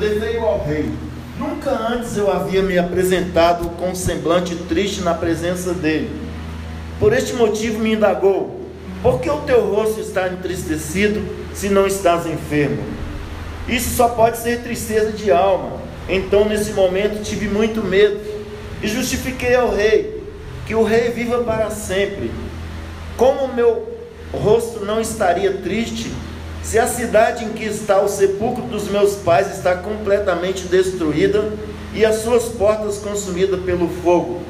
levei-o ao rei. Nunca antes eu havia me apresentado com um semblante triste na presença dele. Por este motivo me indagou: por que o teu rosto está entristecido se não estás enfermo? Isso só pode ser tristeza de alma. Então, nesse momento, tive muito medo e justifiquei ao rei que o rei viva para sempre. Como o meu rosto não estaria triste se a cidade em que está o sepulcro dos meus pais está completamente destruída e as suas portas consumidas pelo fogo?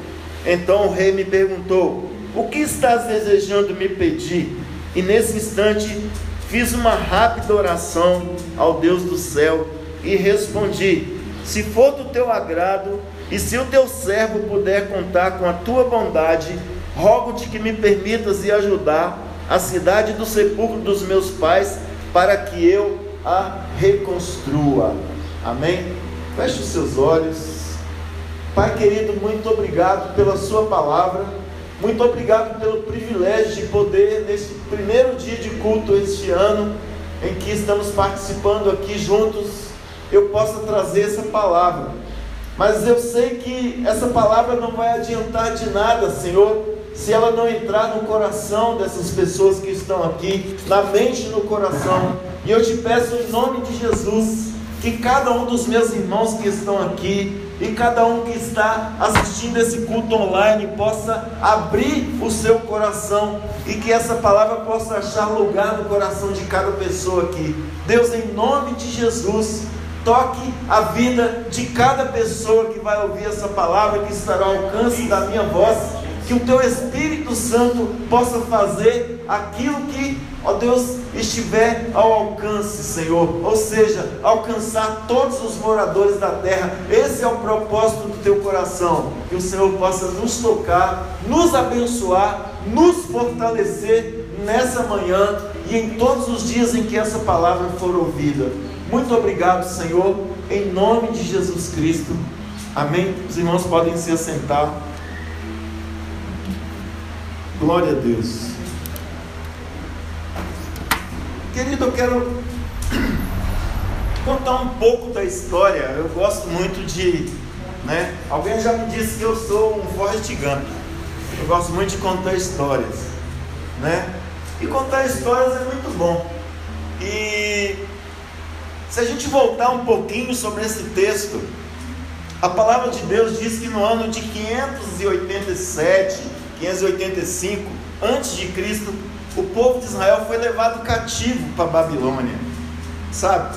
Então o rei me perguntou: O que estás desejando me pedir? E nesse instante fiz uma rápida oração ao Deus do céu e respondi: Se for do teu agrado e se o teu servo puder contar com a tua bondade, rogo-te que me permitas ir ajudar a cidade do sepulcro dos meus pais para que eu a reconstrua. Amém? Feche os seus olhos. Pai querido, muito obrigado pela Sua palavra. Muito obrigado pelo privilégio de poder, nesse primeiro dia de culto este ano, em que estamos participando aqui juntos, eu possa trazer essa palavra. Mas eu sei que essa palavra não vai adiantar de nada, Senhor, se ela não entrar no coração dessas pessoas que estão aqui, na mente e no coração. E eu te peço em nome de Jesus, que cada um dos meus irmãos que estão aqui e cada um que está assistindo esse culto online possa abrir o seu coração e que essa palavra possa achar lugar no coração de cada pessoa aqui. Deus, em nome de Jesus, toque a vida de cada pessoa que vai ouvir essa palavra, que estará ao alcance da minha voz que o teu Espírito Santo possa fazer aquilo que, ó Deus, estiver ao alcance, Senhor, ou seja, alcançar todos os moradores da terra. Esse é o propósito do teu coração, que o Senhor possa nos tocar, nos abençoar, nos fortalecer nessa manhã e em todos os dias em que essa palavra for ouvida. Muito obrigado, Senhor, em nome de Jesus Cristo. Amém. Os irmãos podem se assentar. Glória a Deus. Querido, eu quero contar um pouco da história. Eu gosto muito de. Né? Alguém já me disse que eu sou um Forrest Gump. Eu gosto muito de contar histórias. Né? E contar histórias é muito bom. E se a gente voltar um pouquinho sobre esse texto, a palavra de Deus diz que no ano de 587 585 antes de Cristo, o povo de Israel foi levado cativo para Babilônia, sabe?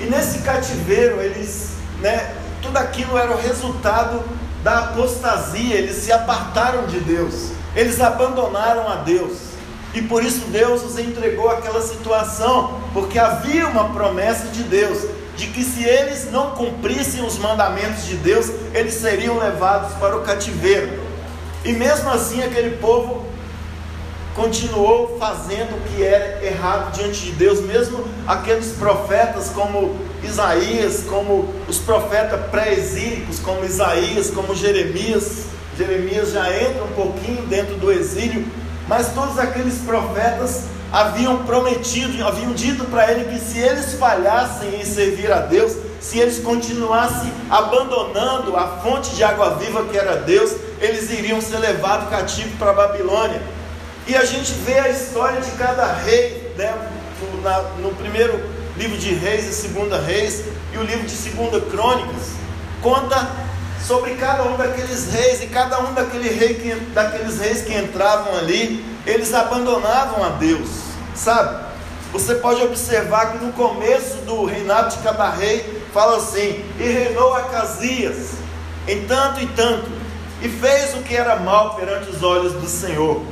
E nesse cativeiro eles, né, tudo aquilo era o resultado da apostasia, eles se apartaram de Deus, eles abandonaram a Deus. E por isso Deus os entregou aquela situação, porque havia uma promessa de Deus de que se eles não cumprissem os mandamentos de Deus, eles seriam levados para o cativeiro. E mesmo assim aquele povo continuou fazendo o que era errado diante de Deus, mesmo aqueles profetas como Isaías, como os profetas pré-exílicos, como Isaías, como Jeremias. Jeremias já entra um pouquinho dentro do exílio, mas todos aqueles profetas haviam prometido, haviam dito para ele que se eles falhassem em servir a Deus, se eles continuassem abandonando a fonte de água viva que era Deus, eles iriam ser levados cativos para a Babilônia. E a gente vê a história de cada rei, né? no, primeiro livro de Reis e Segunda Reis, e o livro de Segunda Crônicas, conta sobre cada um daqueles reis, e cada um daquele rei que, daqueles reis que entravam ali, eles abandonavam a Deus, sabe? Você pode observar que no começo do reinado de cada rei, fala assim: e reinou Acasias, em tanto e tanto, e fez o que era mal perante os olhos do Senhor.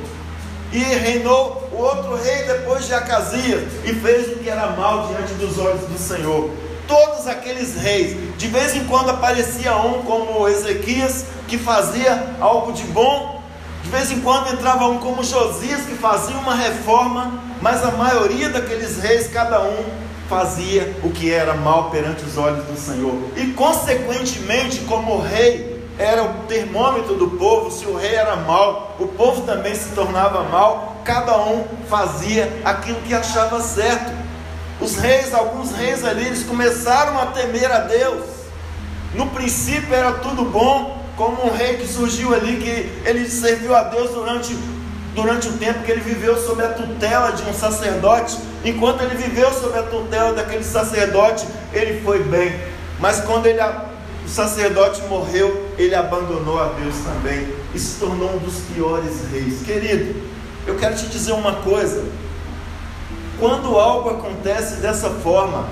E reinou o outro rei depois de Acasias, e fez o que era mal diante dos olhos do Senhor. Todos aqueles reis, de vez em quando aparecia um como Ezequias, que fazia algo de bom, de vez em quando entrava um como Josias, que fazia uma reforma, mas a maioria daqueles reis, cada um fazia o que era mal perante os olhos do Senhor. E consequentemente, como rei era o termômetro do povo, se o rei era mau, o povo também se tornava mau, cada um fazia aquilo que achava certo. Os reis, alguns reis ali, eles começaram a temer a Deus. No princípio era tudo bom, como um rei que surgiu ali, que ele serviu a Deus durante, durante o tempo que ele viveu sob a tutela de um sacerdote. Enquanto ele viveu sob a tutela daquele sacerdote, ele foi bem. Mas quando ele, o sacerdote morreu, ele abandonou a Deus também e se tornou um dos piores reis. Querido, eu quero te dizer uma coisa: quando algo acontece dessa forma,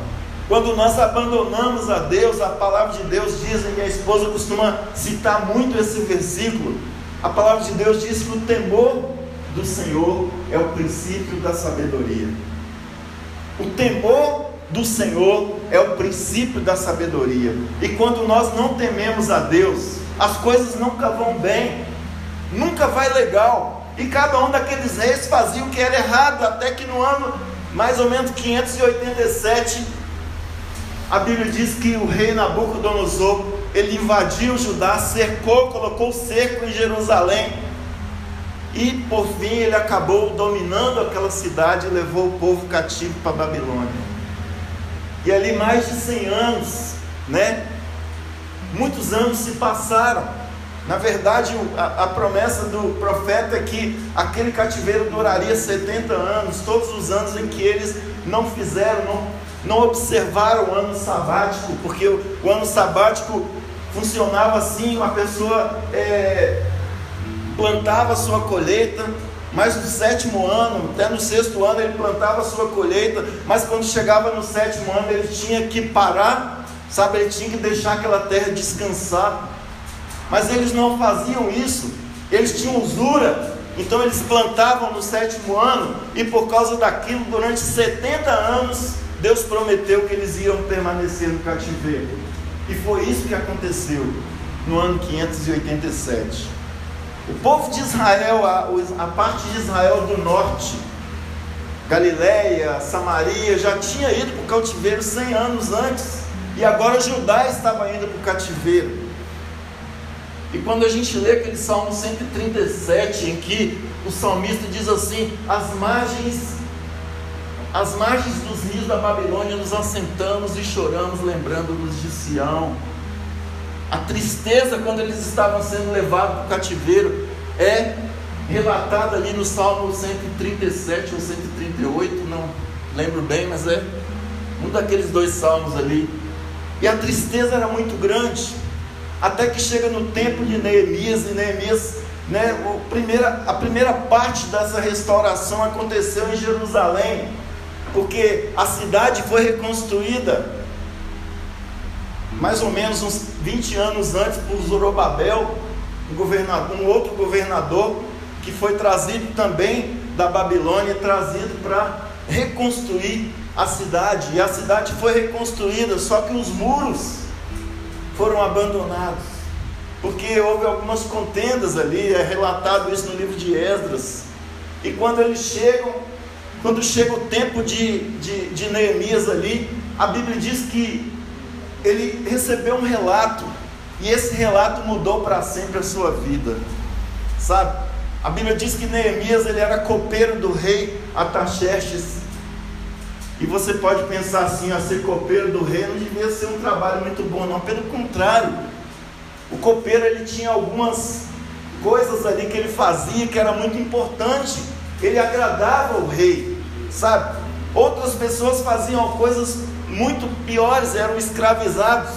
quando nós abandonamos a Deus, a palavra de Deus diz, e minha esposa costuma citar muito esse versículo. A palavra de Deus diz que o temor do Senhor é o princípio da sabedoria. O temor do Senhor é o princípio da sabedoria. E quando nós não tememos a Deus, as coisas nunca vão bem, nunca vai legal. E cada um daqueles reis fazia o que era errado, até que no ano mais ou menos 587, a Bíblia diz que o rei Nabucodonosor, ele invadiu Judá, cercou, colocou cerco em Jerusalém, e por fim ele acabou dominando aquela cidade e levou o povo cativo para Babilônia. E ali mais de 100 anos, né? Muitos anos se passaram. Na verdade, a, a, promessa do profeta é que aquele cativeiro duraria 70 anos, todos os anos em que eles não fizeram, não, não observaram o ano sabático, porque o, o ano sabático funcionava assim: uma pessoa é, plantava sua colheita, mas no sétimo ano, até no sexto ano, ele plantava a sua colheita, mas quando chegava no sétimo ano, ele tinha que parar, sabe, ele tinha que deixar aquela terra descansar mas eles não faziam isso, eles tinham usura, então eles plantavam no sétimo ano, e por causa daquilo, durante 70 anos, Deus prometeu que eles iam permanecer no cativeiro. E foi isso que aconteceu no ano 587. O povo de Israel, a, a parte de Israel do norte, Galiléia, Samaria, já tinha ido para o cativeiro 100 anos antes, e agora Judá estava indo para o cativeiro. E quando a gente lê aquele Salmo 137, em que o salmista diz assim: as margens, as margens dos rios da Babilônia nos assentamos e choramos, lembrando-nos de Sião. A tristeza quando eles estavam sendo levados para o cativeiro é relatada ali no Salmo 137 ou 138, não lembro bem, mas é um daqueles dois salmos ali. E a tristeza era muito grande. Até que chega no tempo de Neemias, e Neemias, né, a, primeira, a primeira parte dessa restauração aconteceu em Jerusalém, porque a cidade foi reconstruída mais ou menos uns 20 anos antes por Zorobabel, um, governador, um outro governador que foi trazido também da Babilônia, trazido para reconstruir a cidade. E a cidade foi reconstruída, só que os muros foram abandonados, porque houve algumas contendas ali, é relatado isso no livro de Esdras. E quando eles chegam, quando chega o tempo de, de, de Neemias ali, a Bíblia diz que ele recebeu um relato, e esse relato mudou para sempre a sua vida, sabe? A Bíblia diz que Neemias ele era copeiro do rei Ataxerxes, e você pode pensar assim, a ser copeiro do rei não devia ser um trabalho muito bom, não. Pelo contrário, o copeiro ele tinha algumas coisas ali que ele fazia que era muito importante. Ele agradava o rei, sabe? Outras pessoas faziam coisas muito piores, eram escravizados.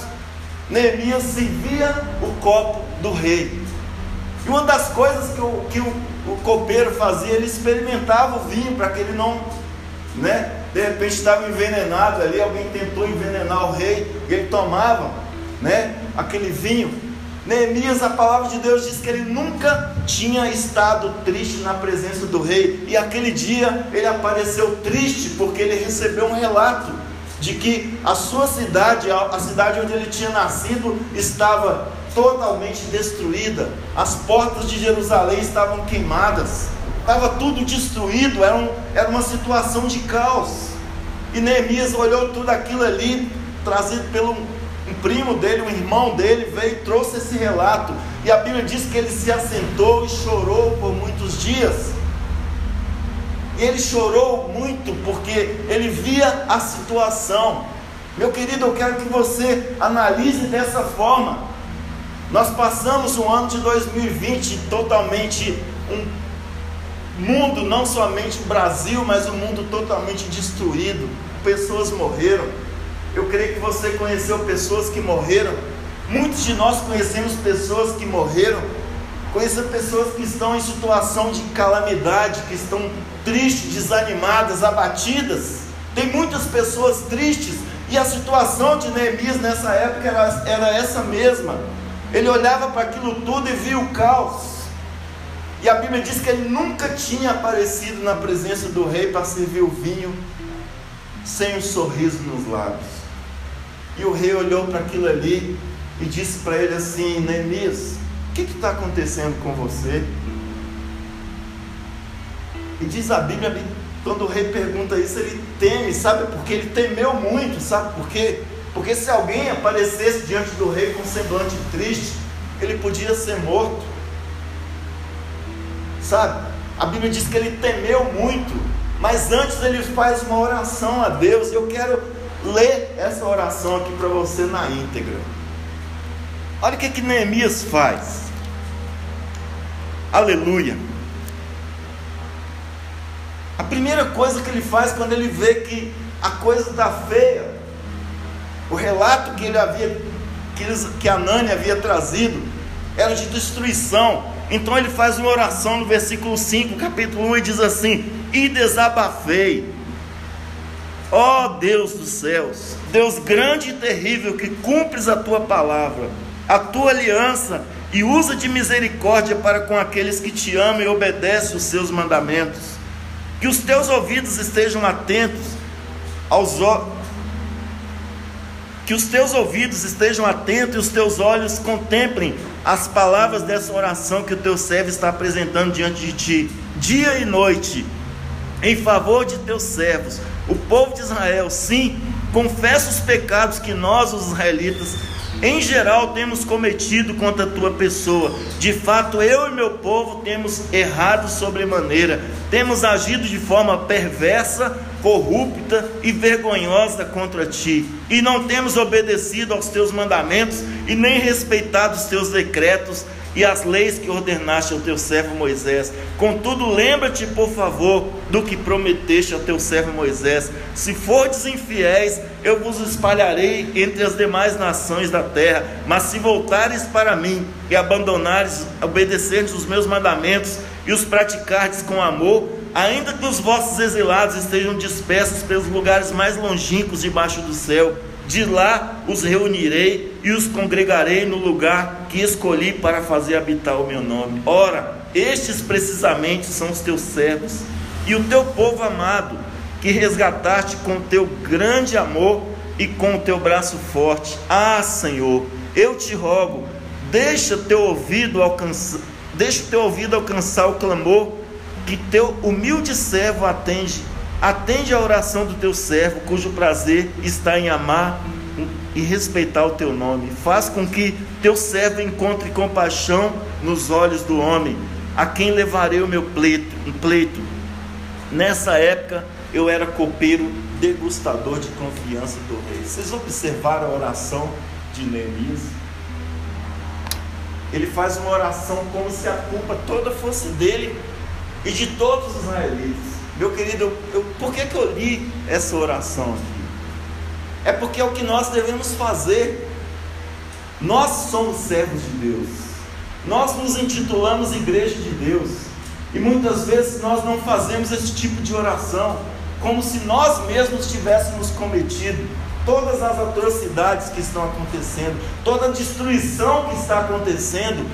Neemias servia o copo do rei. E uma das coisas que o, que o, o copeiro fazia, ele experimentava o vinho para que ele não, né, de repente estava envenenado ali, alguém tentou envenenar o rei, e ele tomava, né, aquele vinho. Neemias, a palavra de Deus diz que ele nunca tinha estado triste na presença do rei, e aquele dia ele apareceu triste porque ele recebeu um relato de que a sua cidade, a cidade onde ele tinha nascido, estava totalmente destruída, as portas de Jerusalém estavam queimadas, estava tudo destruído, era, um, era uma situação de caos. E Neemias olhou tudo aquilo ali, trazido pelo um primo dele, um irmão dele, veio e trouxe esse relato. E a Bíblia diz que ele se assentou e chorou por muitos dias. E ele chorou muito porque ele via a situação. Meu querido, eu quero que você analise dessa forma. Nós passamos um ano de 2020 totalmente um mundo, não somente o Brasil, mas o mundo totalmente destruído. Pessoas morreram. Eu creio que você conheceu pessoas que morreram. Muitos de nós conhecemos pessoas que morreram. Conheço pessoas que estão em situação de calamidade, que estão tristes, desanimadas, abatidas. Tem muitas pessoas tristes e a situação de Neemias nessa época era, era essa mesma. Ele olhava para aquilo tudo e via o caos. E a Bíblia diz que ele nunca tinha aparecido na presença do rei para servir o vinho sem um sorriso nos lábios. E o rei olhou para aquilo ali e disse para ele assim: Neemias, que está acontecendo com você? E diz a Bíblia, quando o rei pergunta isso, ele teme, sabe? Porque ele temeu muito, sabe por quê? Porque se alguém aparecesse diante do rei com um semblante triste, ele podia ser morto. Sabe? A Bíblia diz que ele temeu muito, mas antes ele faz uma oração a Deus. Eu quero ler essa oração aqui para você na íntegra. Olha o que, que Neemias faz. Aleluia. A primeira coisa que ele faz quando ele vê que a coisa está feia, o relato que ele havia, que, eles, que havia trazido, era de destruição. Então ele faz uma oração no versículo 5, capítulo 1, e diz assim: E desabafei, ó Deus dos céus, Deus grande e terrível, que cumpres a tua palavra, a tua aliança, e usa de misericórdia para com aqueles que te amam e obedecem os seus mandamentos. Que os teus ouvidos estejam atentos aos que os teus ouvidos estejam atentos e os teus olhos contemplem as palavras dessa oração que o teu servo está apresentando diante de ti, dia e noite, em favor de teus servos, o povo de Israel. Sim, confessa os pecados que nós, os israelitas, em geral temos cometido contra a tua pessoa. De fato, eu e meu povo temos errado sobremaneira, temos agido de forma perversa, corrupta e vergonhosa contra ti, e não temos obedecido aos teus mandamentos e nem respeitado os teus decretos e as leis que ordenaste ao teu servo Moisés. Contudo, lembra-te, por favor, do que prometeste ao teu servo Moisés. Se fordes infiéis, eu vos espalharei entre as demais nações da terra. Mas se voltares para mim e abandonares, obedeceres os meus mandamentos e os praticardes com amor, ainda que os vossos exilados estejam dispersos pelos lugares mais longínquos debaixo do céu, de lá os reunirei e os congregarei no lugar que escolhi para fazer habitar o meu nome. Ora, estes precisamente são os teus servos e o teu povo amado, que resgataste com teu grande amor e com o teu braço forte. Ah, Senhor, eu te rogo, deixa teu ouvido alcançar, deixa teu ouvido alcançar o clamor que teu humilde servo atende Atende a oração do teu servo, cujo prazer está em amar e respeitar o teu nome. Faz com que teu servo encontre compaixão nos olhos do homem, a quem levarei o meu pleito, um pleito. Nessa época eu era copeiro degustador de confiança do rei. Vocês observaram a oração de Neemias? Ele faz uma oração como se a culpa toda fosse dele e de todos os israelitas. Meu querido, eu, por que, que eu li essa oração aqui? É porque é o que nós devemos fazer. Nós somos servos de Deus. Nós nos intitulamos Igreja de Deus. E muitas vezes nós não fazemos esse tipo de oração, como se nós mesmos tivéssemos cometido todas as atrocidades que estão acontecendo, toda a destruição que está acontecendo.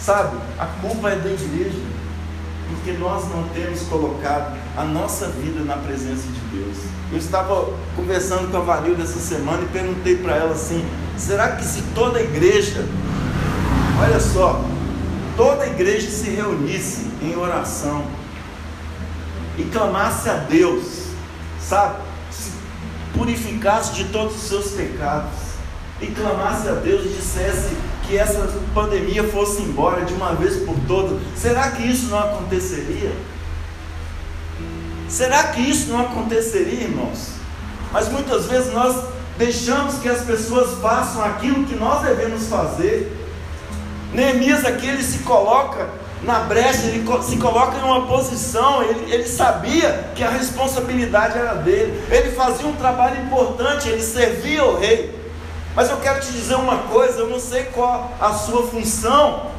Sabe, a culpa é da igreja porque nós não temos colocado a nossa vida na presença de Deus. Eu estava conversando com a Varilda essa semana e perguntei para ela assim: será que se toda a igreja, olha só, toda a igreja se reunisse em oração e clamasse a Deus, sabe, se purificasse de todos os seus pecados e clamasse a Deus e dissesse que essa pandemia fosse embora de uma vez por todas, será que isso não aconteceria? Será que isso não aconteceria, irmãos? Mas muitas vezes nós deixamos que as pessoas façam aquilo que nós devemos fazer. Neemias aqui ele se coloca na brecha, ele se coloca em uma posição, ele, ele sabia que a responsabilidade era dele, ele fazia um trabalho importante, ele servia o rei. Mas eu quero te dizer uma coisa, eu não sei qual a sua função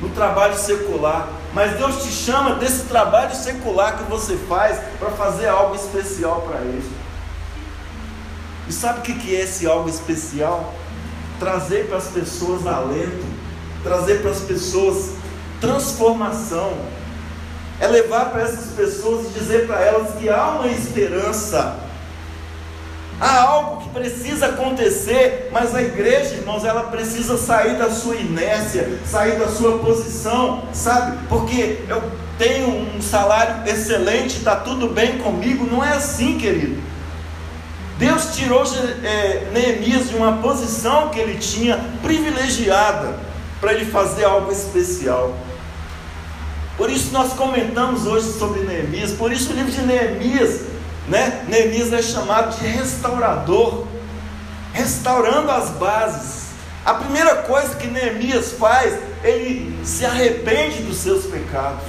no trabalho secular, mas Deus te chama desse trabalho secular que você faz para fazer algo especial para Ele. E sabe o que é esse algo especial? Trazer para as pessoas alento, trazer para as pessoas transformação, é levar para essas pessoas e dizer para elas que há uma esperança, há algo que precisa acontecer, mas a igreja, irmãos, ela precisa sair da sua inércia, sair da sua posição, sabe? Porque eu tenho um salário excelente, está tudo bem comigo, não é assim, querido. Deus tirou é, Neemias de uma posição que ele tinha privilegiada para ele fazer algo especial. Por isso nós comentamos hoje sobre Neemias, por isso o livro de Neemias, né? Neemias é chamado de restaurador, restaurando as bases. A primeira coisa que Neemias faz, ele se arrepende dos seus pecados.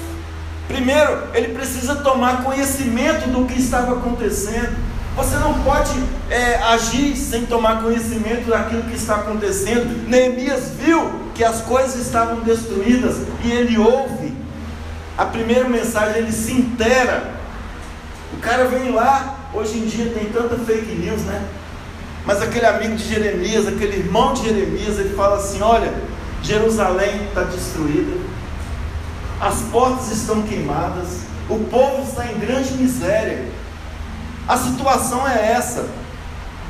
Primeiro, ele precisa tomar conhecimento do que estava acontecendo. Você não pode é, agir sem tomar conhecimento daquilo que está acontecendo. Neemias viu que as coisas estavam destruídas e ele ouve a primeira mensagem, ele se intera. O cara vem lá, hoje em dia tem tanta fake news, né? Mas aquele amigo de Jeremias, aquele irmão de Jeremias, ele fala assim: Olha, Jerusalém está destruída, as portas estão queimadas, o povo está em grande miséria. A situação é essa.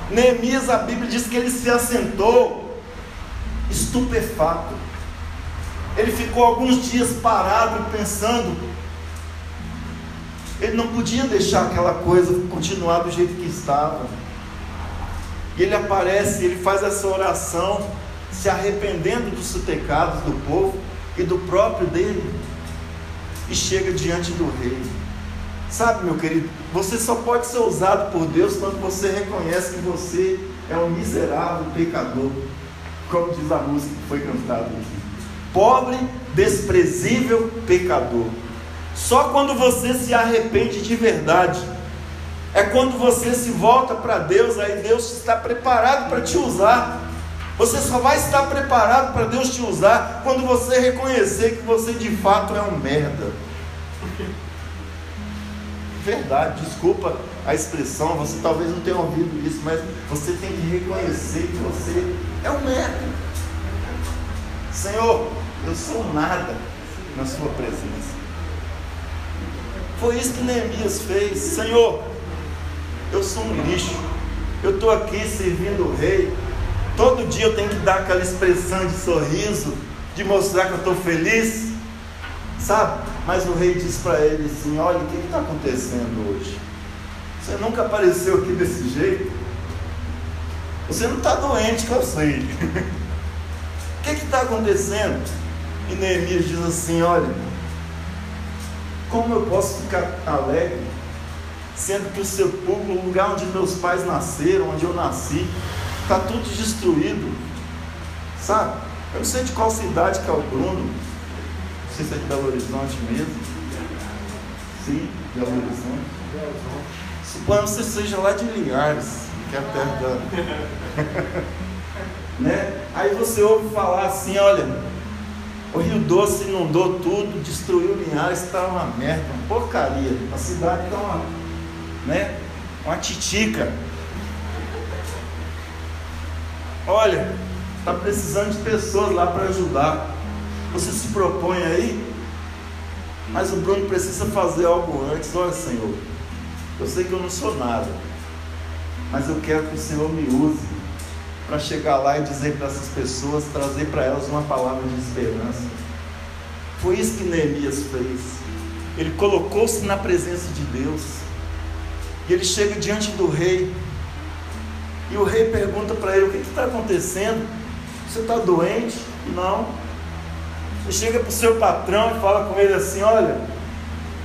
Neemias, a Bíblia diz que ele se assentou, estupefato. Ele ficou alguns dias parado pensando. Ele não podia deixar aquela coisa continuar do jeito que estava. E ele aparece, ele faz essa oração, se arrependendo dos pecados do povo e do próprio dele, e chega diante do rei. Sabe, meu querido, você só pode ser usado por Deus quando você reconhece que você é um miserável pecador, como diz a música que foi cantada aqui pobre, desprezível pecador. Só quando você se arrepende de verdade, é quando você se volta para Deus, aí Deus está preparado para te usar. Você só vai estar preparado para Deus te usar quando você reconhecer que você de fato é um merda. Verdade, desculpa a expressão, você talvez não tenha ouvido isso, mas você tem que reconhecer que você é um merda. Senhor, eu sou nada na Sua presença. Foi isso que Neemias fez. Senhor, eu sou um lixo. Eu estou aqui servindo o rei. Todo dia eu tenho que dar aquela expressão de sorriso, de mostrar que eu estou feliz. Sabe? Mas o rei disse para ele assim: Olha, o que está acontecendo hoje? Você nunca apareceu aqui desse jeito. Você não está doente, que eu sei. O que está acontecendo? E Neemias diz assim: Olha, como eu posso ficar alegre, sendo que o sepulcro, o lugar onde meus pais nasceram, onde eu nasci, está tudo destruído, sabe? Eu não sei de qual cidade que é o Bruno, não sei se é de Belo Horizonte mesmo. Sim, Belo Horizonte. Suponhamos que você seja lá de Linhares, que é terra da. né? Aí você ouve falar assim: olha, o Rio Doce inundou tudo, destruiu Linhares, está uma merda, uma porcaria. A cidade está uma, né, uma titica. Olha, está precisando de pessoas lá para ajudar. Você se propõe aí, mas o Bruno precisa fazer algo antes. Olha, Senhor, eu sei que eu não sou nada, mas eu quero que o Senhor me use para chegar lá e dizer para essas pessoas, trazer para elas uma palavra de esperança. Foi isso que Neemias fez. Ele colocou-se na presença de Deus. E ele chega diante do rei. E o rei pergunta para ele: O que está acontecendo? Você está doente? Não. Ele chega para o seu patrão e fala com ele assim: Olha,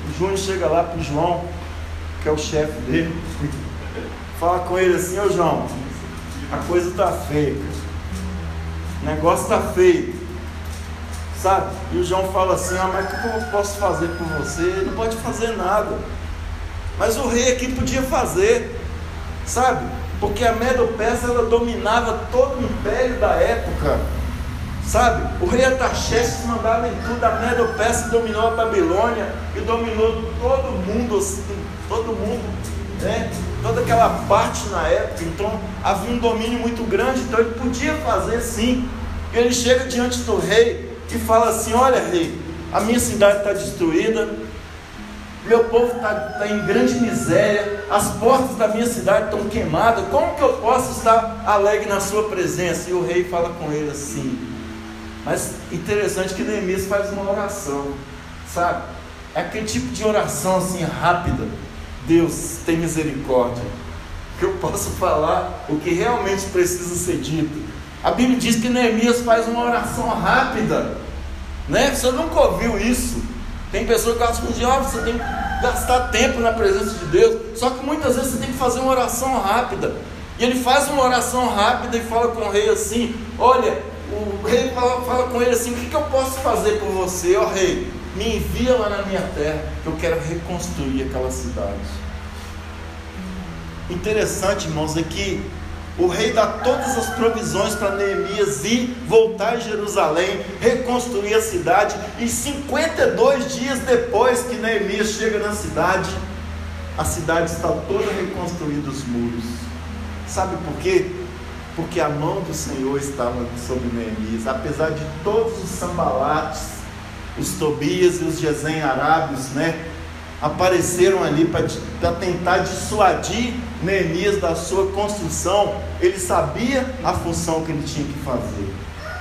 o Júnior chega lá para o João. que é o chefe dele, fala com ele assim, ô João, a coisa está feia, o negócio está feio, sabe? E o João fala assim, ah, mas o que eu posso fazer por você? Ele não pode fazer nada. Mas o rei aqui podia fazer, sabe? Porque a Medo-Persa ela dominava todo o império da época. Sabe? O rei Ataxerxes mandava em tudo, a Medo-Persa dominou a Babilônia e dominou todo mundo, assim, todo mundo, né? Toda aquela parte na época. Então havia um domínio muito grande, então ele podia fazer sim. Ele chega diante do rei e fala assim: Olha, rei, a minha cidade está destruída, meu povo está tá em grande miséria, as portas da minha cidade estão queimadas, como que eu posso estar alegre na sua presença? E o rei fala com ele assim. Mas interessante que Neemias faz uma oração, sabe? É aquele tipo de oração assim rápida. Deus tem misericórdia. Que eu posso falar o que realmente precisa ser dito. A Bíblia diz que Neemias faz uma oração rápida. Né? Você nunca ouviu isso? Tem pessoas que acham que ah, você tem que gastar tempo na presença de Deus. Só que muitas vezes você tem que fazer uma oração rápida. E ele faz uma oração rápida e fala com o rei assim: Olha, o rei fala, fala com ele assim: O que, que eu posso fazer por você, ó rei? Me envia lá na minha terra, que eu quero reconstruir aquela cidade. Interessante, irmãos, é que o rei dá todas as provisões para Neemias ir, voltar a Jerusalém, reconstruir a cidade, e 52 dias depois que Neemias chega na cidade, a cidade está toda reconstruída, os muros. Sabe por quê? Porque a mão do Senhor estava sobre Neemias, apesar de todos os sambalates, os Tobias e os Gesem arábios, né? apareceram ali para tentar dissuadir Neemias da sua construção, ele sabia a função que ele tinha que fazer.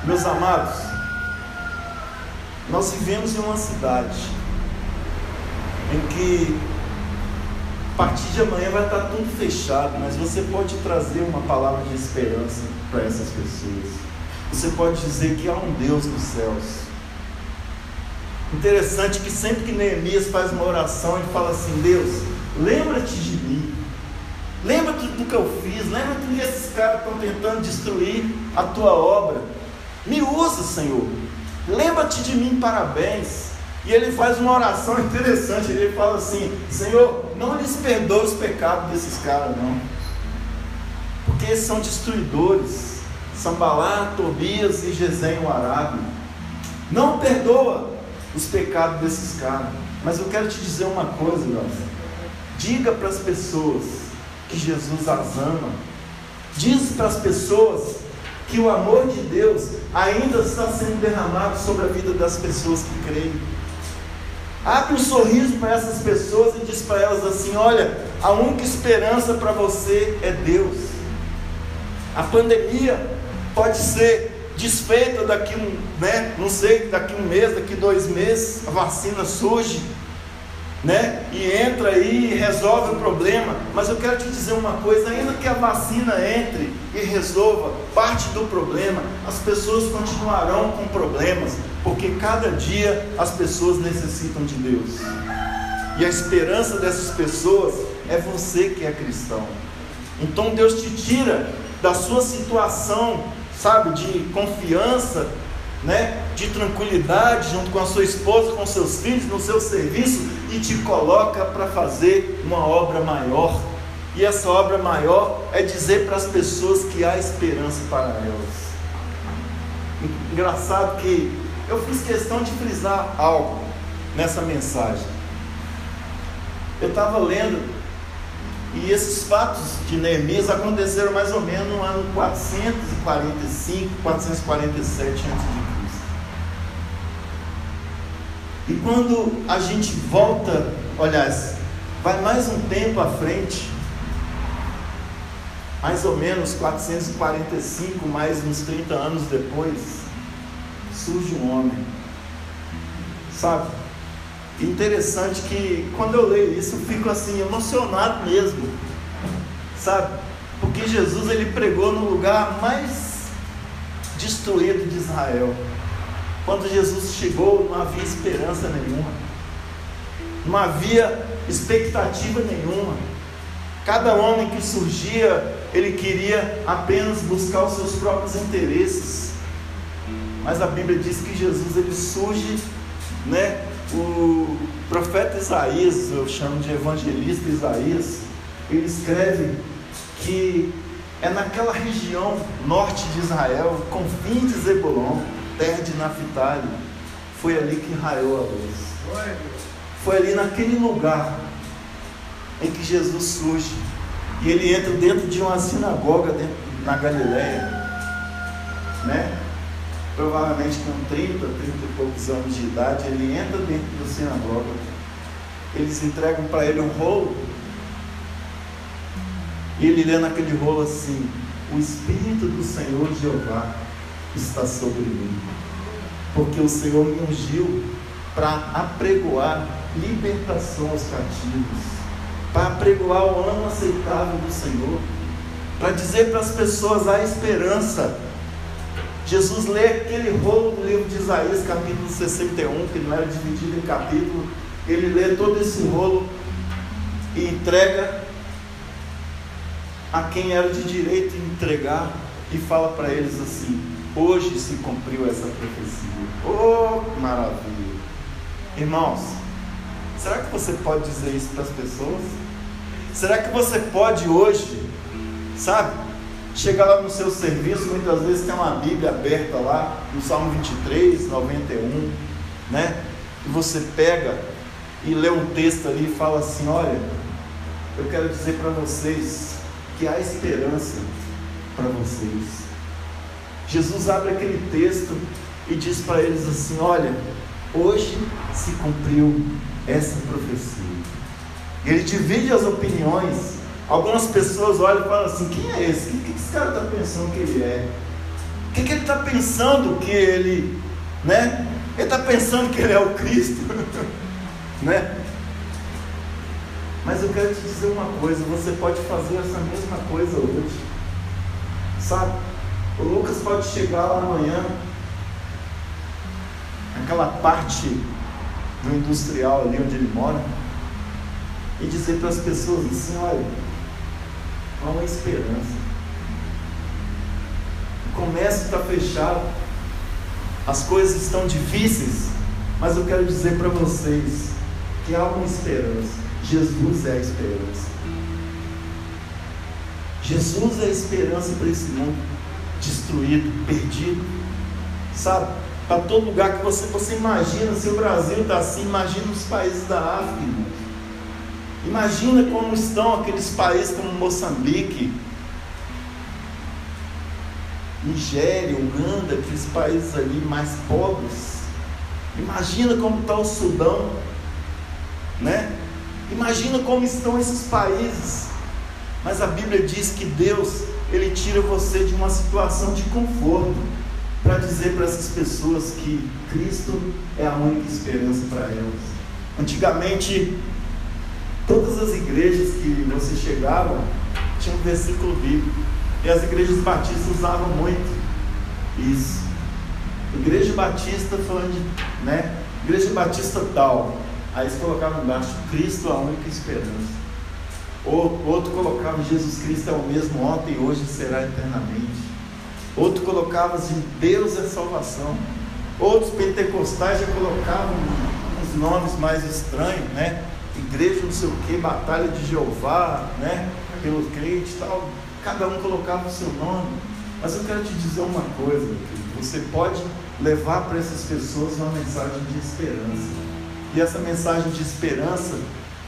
Meus amados, nós vivemos em uma cidade em que a partir de amanhã vai estar tudo fechado, mas você pode trazer uma palavra de esperança para essas pessoas. Você pode dizer que há um Deus nos céus Interessante que sempre que Neemias faz uma oração, ele fala assim: Deus, lembra-te de mim. Lembra-te do que eu fiz. Lembra-te que esses caras estão tentando destruir a tua obra. Me usa, Senhor. Lembra-te de mim, parabéns. E ele faz uma oração interessante. Ele fala assim: Senhor, não lhes perdoe os pecados desses caras, não. Porque eles são destruidores. Sambalá, Tobias e Gesem, o Arábio. Não perdoa os pecados desses caras. Mas eu quero te dizer uma coisa, Deus. Diga para as pessoas que Jesus as ama. Diz para as pessoas que o amor de Deus ainda está sendo derramado sobre a vida das pessoas que creem. Abre um sorriso para essas pessoas e diz para elas assim: olha, a única esperança para você é Deus. A pandemia pode ser desfeita daqui um, né, não sei, daqui um mês, daqui dois meses, a vacina surge, né, e entra aí e resolve o problema. Mas eu quero te dizer uma coisa, ainda que a vacina entre e resolva parte do problema, as pessoas continuarão com problemas, porque cada dia as pessoas necessitam de Deus. E a esperança dessas pessoas é você que é cristão. Então Deus te tira da sua situação sabe, de confiança, né, de tranquilidade junto com a sua esposa, com seus filhos, no seu serviço e te coloca para fazer uma obra maior. E essa obra maior é dizer para as pessoas que há esperança para elas. Engraçado que eu fiz questão de frisar algo nessa mensagem. Eu estava lendo e esses fatos de Neemias aconteceram mais ou menos no ano 445, 447 a.C. E quando a gente volta, olha, vai mais um tempo à frente, mais ou menos 445, mais uns 30 anos depois, surge um homem, sabe? Interessante que quando eu leio isso eu fico assim emocionado mesmo, sabe? Porque Jesus ele pregou no lugar mais destruído de Israel. Quando Jesus chegou, não havia esperança nenhuma, não havia expectativa nenhuma. Cada homem que surgia, ele queria apenas buscar os seus próprios interesses. Mas a Bíblia diz que Jesus ele surge, né? O profeta Isaías, eu chamo de evangelista Isaías, ele escreve que é naquela região norte de Israel, confim de Zebulon, terra de Naphtali, foi ali que raiou a luz. Foi ali naquele lugar em que Jesus surge. E ele entra dentro de uma sinagoga dentro, na Galileia. Né? Provavelmente com 30, 30 e poucos anos de idade, ele entra dentro da sinagoga. Eles entregam para ele um rolo. E ele lê naquele rolo assim: O Espírito do Senhor Jeová está sobre mim. Porque o Senhor me ungiu para apregoar libertação aos cativos para pregoar o ano aceitável do Senhor, para dizer para as pessoas a esperança. Jesus lê aquele rolo do livro de Isaías, capítulo 61, que não era dividido em capítulo, ele lê todo esse rolo e entrega a quem era de direito entregar e fala para eles assim: hoje se cumpriu essa profecia. Oh, maravilha! Irmãos, será que você pode dizer isso para as pessoas? Será que você pode hoje, sabe, chegar lá no seu serviço, muitas vezes tem uma Bíblia aberta lá, no Salmo 23, 91, né? E você pega e lê um texto ali e fala assim: Olha, eu quero dizer para vocês que há esperança para vocês. Jesus abre aquele texto e diz para eles assim: Olha, hoje se cumpriu essa profecia. Ele divide as opiniões. Algumas pessoas olham e falam assim: quem é esse? O que, que esse cara está pensando que ele é? O que, que ele está pensando que ele, né? Ele está pensando que ele é o Cristo, né? Mas eu quero te dizer uma coisa: você pode fazer essa mesma coisa hoje, sabe? O Lucas pode chegar lá amanhã, naquela parte do industrial ali onde ele mora e dizer para as pessoas assim: olha, há uma esperança. O comércio está fechado, as coisas estão difíceis, mas eu quero dizer para vocês que há uma esperança. Jesus é a esperança. Jesus é a esperança para esse mundo destruído, perdido. Sabe? Para todo lugar que você, você imagina, se o Brasil está assim, imagina os países da África, irmãos. Imagina como estão aqueles países como Moçambique, Nigéria, Uganda, aqueles países ali mais pobres. Imagina como está o Sudão, né? Imagina como estão esses países. Mas a Bíblia diz que Deus, ele tira você de uma situação de conforto para dizer para essas pessoas que Cristo é a única esperança para elas. Antigamente Todas as igrejas que você chegava tinham um versículo bíblico. E as igrejas batistas usavam muito isso. Igreja Batista falando de, né? Igreja Batista tal. Aí eles colocavam embaixo, Cristo a única esperança. Ou, outro colocava, Jesus Cristo é o mesmo ontem e hoje será eternamente. Outro colocava assim, Deus é salvação. Outros pentecostais já colocavam uns nomes mais estranhos, né? Igreja não sei o que, batalha de Jeová, né? Pelos crentes e tal. Cada um colocava o seu nome. Mas eu quero te dizer uma coisa, você pode levar para essas pessoas uma mensagem de esperança. E essa mensagem de esperança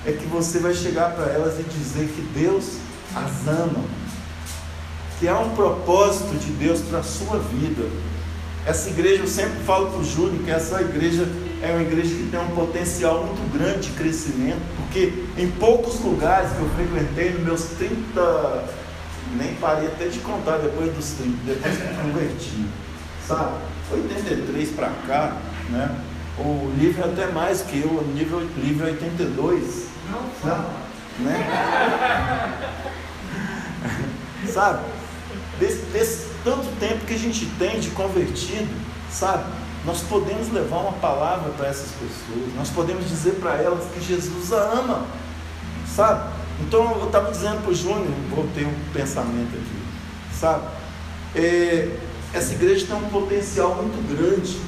é que você vai chegar para elas e dizer que Deus as ama, que há um propósito de Deus para a sua vida. Essa igreja, eu sempre falo para o Júnior que essa igreja é uma igreja que tem um potencial muito grande de crescimento, porque em poucos lugares que eu frequentei, nos meus 30, nem parei até de contar depois dos 30, depois que converti, sabe? 83 para cá, né? O livro é até mais que eu, o nível livro 82. Não, sabe? Né? sabe? Desse, desse tanto tempo que a gente tem de convertido, sabe? Nós podemos levar uma palavra para essas pessoas, nós podemos dizer para elas que Jesus a ama, Sabe? Então eu estava dizendo para o Júnior, voltei um pensamento aqui, sabe? É, essa igreja tem um potencial muito grande,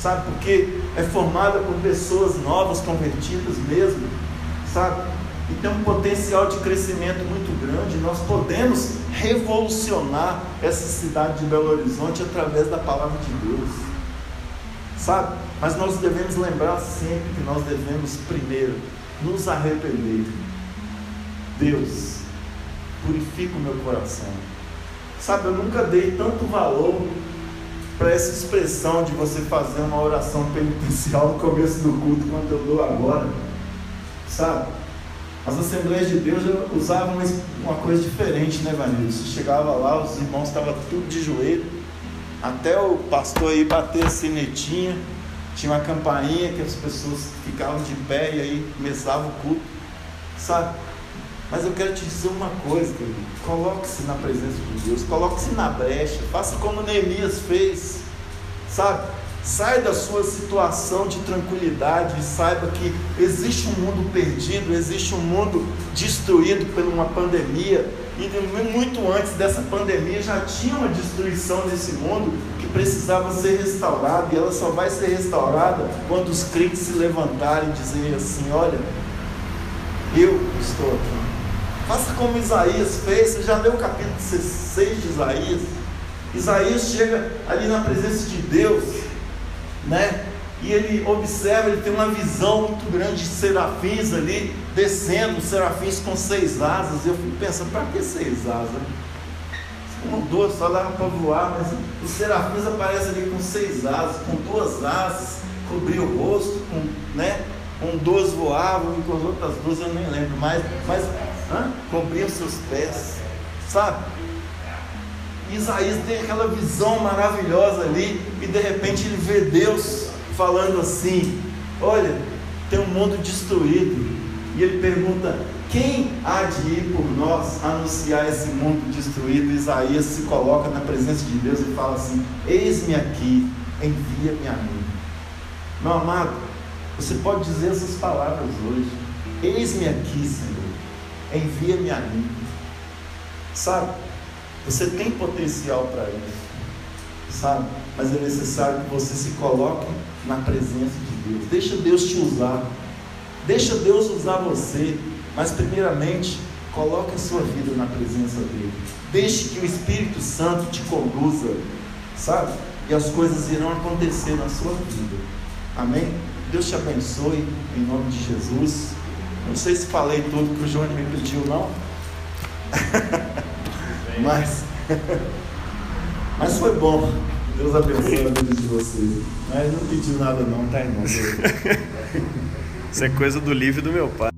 sabe? Porque é formada por pessoas novas, convertidas mesmo, sabe? E tem um potencial de crescimento muito grande. Nós podemos revolucionar essa cidade de Belo Horizonte através da palavra de Deus, sabe? Mas nós devemos lembrar sempre que nós devemos primeiro nos arrepender. Deus, purifica o meu coração. Sabe, eu nunca dei tanto valor para essa expressão de você fazer uma oração penitencial no começo do culto quanto eu dou agora. Sabe? As Assembleias de Deus usavam uma coisa diferente, né, Vanildo? Você chegava lá, os irmãos estavam tudo de joelho, até o pastor aí bater a sinetinha, tinha uma campainha que as pessoas ficavam de pé e aí começava o culto, sabe? Mas eu quero te dizer uma coisa, querido. Coloque-se na presença de Deus, coloque-se na brecha, faça como Neemias fez, sabe? Sai da sua situação de tranquilidade e saiba que existe um mundo perdido, existe um mundo destruído por uma pandemia. E muito antes dessa pandemia já tinha uma destruição nesse mundo que precisava ser restaurada. E ela só vai ser restaurada quando os crentes se levantarem e dizerem assim: Olha, eu estou aqui. Faça como Isaías fez. Você já leu o capítulo 6 de Isaías? Isaías chega ali na presença de Deus, né? E ele observa, ele tem uma visão muito grande de serafins ali, descendo, serafins com seis asas. Eu fico pensando, para que seis asas? Uma, duas só dava para voar, mas os serafins aparecem ali com seis asas, com duas asas, cobrir o rosto, com, né? Com duas voavam e com as outras duas eu nem lembro mais, mas cobrir os seus pés, sabe? Isaías tem aquela visão maravilhosa ali, e de repente ele vê Deus falando assim: Olha, tem um mundo destruído, e ele pergunta: Quem há de ir por nós anunciar esse mundo destruído? Isaías se coloca na presença de Deus e fala assim: Eis-me aqui, envia-me a mim. Meu amado, você pode dizer essas palavras hoje: Eis-me aqui, Senhor envia-me a mim. Sabe? Você tem potencial para isso. Sabe? Mas é necessário que você se coloque na presença de Deus. Deixa Deus te usar. Deixa Deus usar você. Mas primeiramente, coloque a sua vida na presença dele. Deixe que o Espírito Santo te conduza. Sabe? E as coisas irão acontecer na sua vida. Amém? Deus te abençoe em nome de Jesus. Não sei se falei tudo que o Júnior me pediu, não. mas, mas foi bom. Deus abençoe a vida de vocês. Mas não pediu nada não, tá irmão? Isso é coisa do livro do meu pai.